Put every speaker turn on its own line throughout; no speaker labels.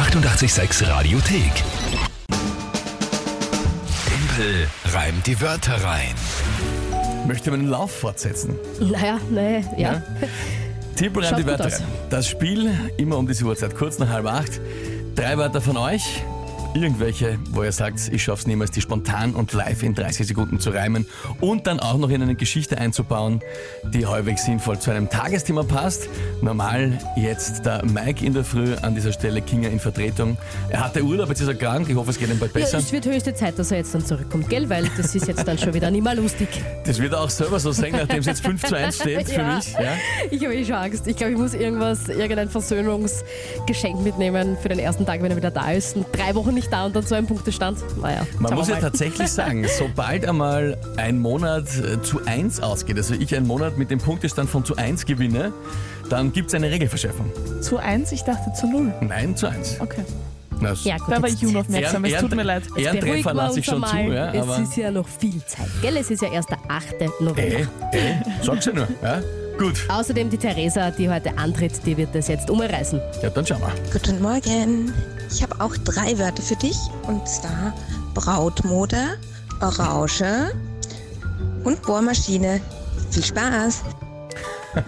886 Radiothek. Tempel reimt die Wörter rein.
Möchte man den Lauf fortsetzen?
Naja, naja, ja.
Rein
Schaut
die Wörter rein. Das Spiel immer um diese Uhrzeit, kurz nach halb acht. Drei Wörter von euch. Irgendwelche, wo ihr sagt, ich schaff's niemals, die spontan und live in 30 Sekunden zu reimen und dann auch noch in eine Geschichte einzubauen, die halbwegs sinnvoll zu einem Tagesthema passt. Normal jetzt der Mike in der Früh an dieser Stelle, Kinga in Vertretung. Er hatte Urlaub, jetzt ist er krank, ich hoffe es geht ihm bald
ja.
besser.
Es wird höchste Zeit, dass er jetzt dann zurückkommt, gell? Weil das ist jetzt dann schon wieder nicht mehr lustig.
Das wird er auch selber so sagen, nachdem es jetzt 5 zu 1 steht für
Ja.
mich. Ja?
Ich habe eh schon Angst. Ich glaube, ich muss irgendwas, irgendein Versöhnungsgeschenk mitnehmen für den ersten Tag, wenn er wieder da ist. Und drei Wochen nicht da und dann so ein Punktestand. Naja,
Man muss ja tatsächlich sagen, sobald einmal ein Monat äh, zu 1 ausgeht, also ich einen Monat mit dem Punktestand von zu 1 gewinne, dann gibt es eine Regelverschärfung.
Zu 1, ich dachte zu 0.
Nein, zu 1.
Okay.
Na,
Ja, gut,
Da war ich unaufmerksam, es tut mir leid.
Ehrentreffer lasse ich schon zu, ja, aber
es ist ja noch viel Zeit, gell? Es ist ja erst der 8. November.
eh, eh, sag's ja nur. Ja? Gut,
Außerdem die Theresa, die heute antritt, die wird das jetzt umreißen.
ja, dann schauen wir.
Guten Morgen. Ich habe auch drei Wörter für dich. Und zwar Brautmode, Orange und Bohrmaschine. Viel Spaß.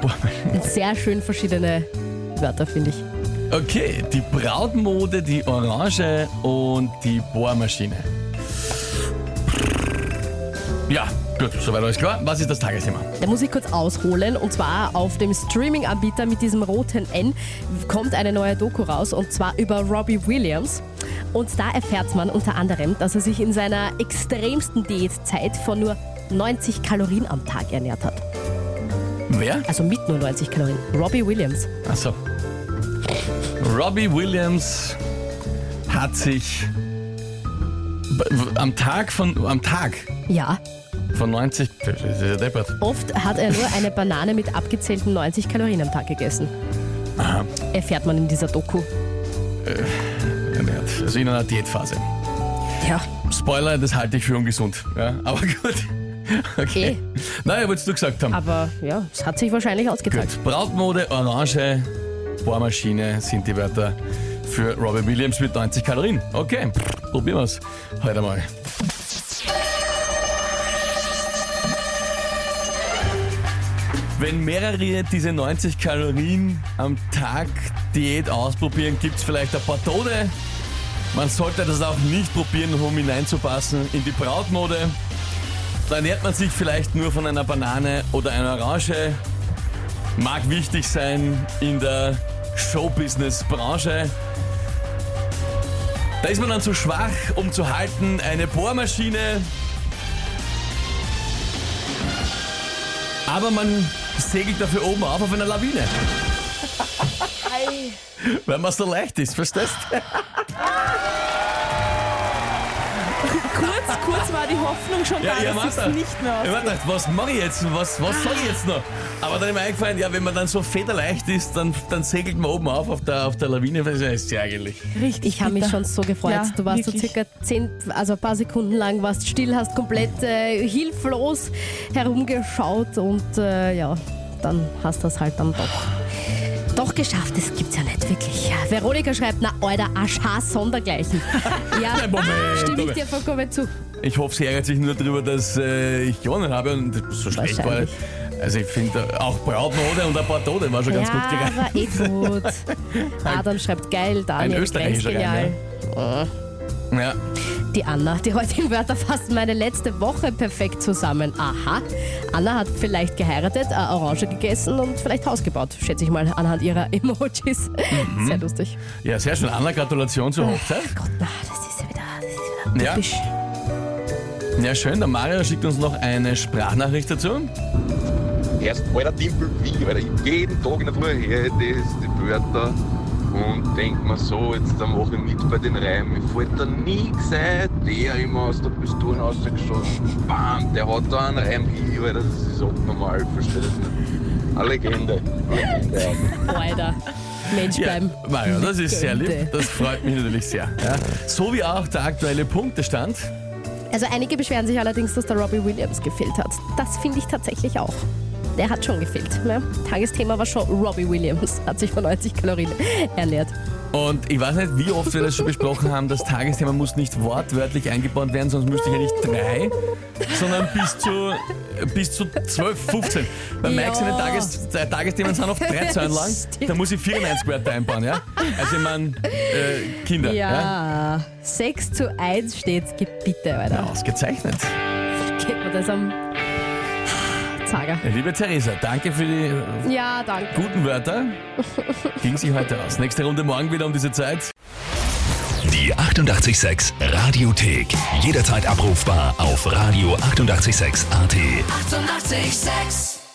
Boah,
Sehr schön verschiedene Wörter, finde ich.
Okay, die Brautmode, die Orange und die Bohrmaschine. Ja, gut, soweit alles klar. Was ist das Tagesthema?
Da muss ich kurz ausholen. Und zwar auf dem Streaming-Anbieter mit diesem roten N kommt eine neue Doku raus. Und zwar über Robbie Williams. Und da erfährt man unter anderem, dass er sich in seiner extremsten Diätzeit von nur 90 Kalorien am Tag ernährt hat.
Wer?
Also mit nur 90 Kalorien. Robbie Williams.
Achso. Robbie Williams hat sich am Tag von am Tag
Ja,
von 90 das ist ja deppert.
oft hat er nur eine Banane mit abgezählten 90 Kalorien am Tag gegessen.
Aha.
Erfährt man in dieser Doku.
ernährt. Also in einer Diätphase.
Ja,
Spoiler, das halte ich für ungesund. Ja, aber gut. Okay.
Eh.
Naja, wolltest du gesagt haben.
aber ja, es hat sich wahrscheinlich ausgezahlt.
Gut. Brautmode, Orange, Bohrmaschine sind die Wörter für Robbie Williams mit 90 Kalorien. Okay, probieren wir es heute mal. Wenn mehrere diese 90 Kalorien am Tag Diät ausprobieren, gibt es vielleicht ein paar Tode. Man sollte das auch nicht probieren, um hineinzupassen in die Brautmode. Da ernährt man sich vielleicht nur von einer Banane oder einer Orange. Mag wichtig sein in der Showbusiness-Branche. Da ist man dann zu schwach, um zu halten. Eine Bohrmaschine. Aber man segelt dafür oben auf auf einer Lawine. Weil man so leicht ist, verstehst du?
Kurz, war die Hoffnung schon
Ja,
da,
ja,
dass es nicht mehr
Ich hab
ausgeht.
gedacht, was mache ich jetzt? Was, was sage ich jetzt noch? Aber dann ist mir eingefallen, ja, wenn man dann so federleicht ist, dann, dann segelt man oben auf auf der, auf der Lawine. Das ist ja eigentlich.
Richtig.
Ich habe mich schon so gefreut.
Ja,
du warst
wirklich.
so circa zehn, also ein paar Sekunden lang warst still, hast komplett äh, hilflos herumgeschaut und äh, ja, dann hast du das halt dann doch. Doch geschafft, das gibt's ja nicht wirklich. Veronika schreibt, na alter Aschha sondergleichen. Ja,
Moment,
stimme ich dir vollkommen zu.
Ich hoffe, sie ärgert sich nur darüber, dass äh, ich gewonnen habe und so schlecht war. Also ich finde auch Brautmode und ein paar Tode war schon ganz gut
ja,
gereicht.
war eh gut. Adam schreibt geil, Daniel
österreichischer
grenzgenial.
Ja.
Die Anna, die heutigen Wörter fassen meine letzte Woche perfekt zusammen. Aha. Anna hat vielleicht geheiratet, eine Orange gegessen und vielleicht Haus gebaut, schätze ich mal, anhand ihrer Emojis.
Mhm.
Sehr lustig.
ja, sehr schön. Anna, Gratulation zur Hochzeit.
Gott, na, das ist ja wieder, das ist wieder
Ja.
typisch.
Ja, schön. Der Mario schickt uns noch eine Sprachnachricht dazu.
erst alter Timpel wie, weil ich jeden Tag in der Früh das, die Wörter und denke mir so, jetzt mache ich mit bei den Reimen. Mir fällt da nichts ein, der immer aus der Pistole rausgeschossen, bam, der hat da einen Reim hin, weil das ist abnormal, verstehe das nicht. Eine Legende, eine Legende.
Alter. Mensch
Ja,
bleiben.
Mario, das ist sehr lieb. Das freut mich natürlich sehr. Ja. So wie auch der aktuelle Punktestand.
Also einige beschweren sich allerdings, dass der Robbie Williams gefehlt hat. Das finde ich tatsächlich auch. Der hat schon gefehlt. Ne? Tagesthema war schon Robbie Williams, hat sich von 90 Kalorien ernährt.
Und ich weiß nicht, wie oft wir das schon besprochen haben, das Tagesthema muss nicht wortwörtlich eingebaut werden, sonst müsste ich ja nicht drei, sondern bis zu, bis zu 12, 15. Bei
Ja.
Mike seine Tages, Tagesthemen sind oft drei Zeilen lang, da muss ich 94 Wörter einbauen, ja? Also ich meine, äh, Kinder, ja?
Ja, 6 zu 1 steht's, bitte, Alter.
Ausgezeichnet.
Geht mir das am Zager.
Liebe Theresa, danke für die
Ja, danke.
guten Wörter. Ging sich heute aus. Nächste Runde morgen wieder um diese Zeit.
Die 886 Radiothek. Jederzeit abrufbar auf radio886.at. 886!
886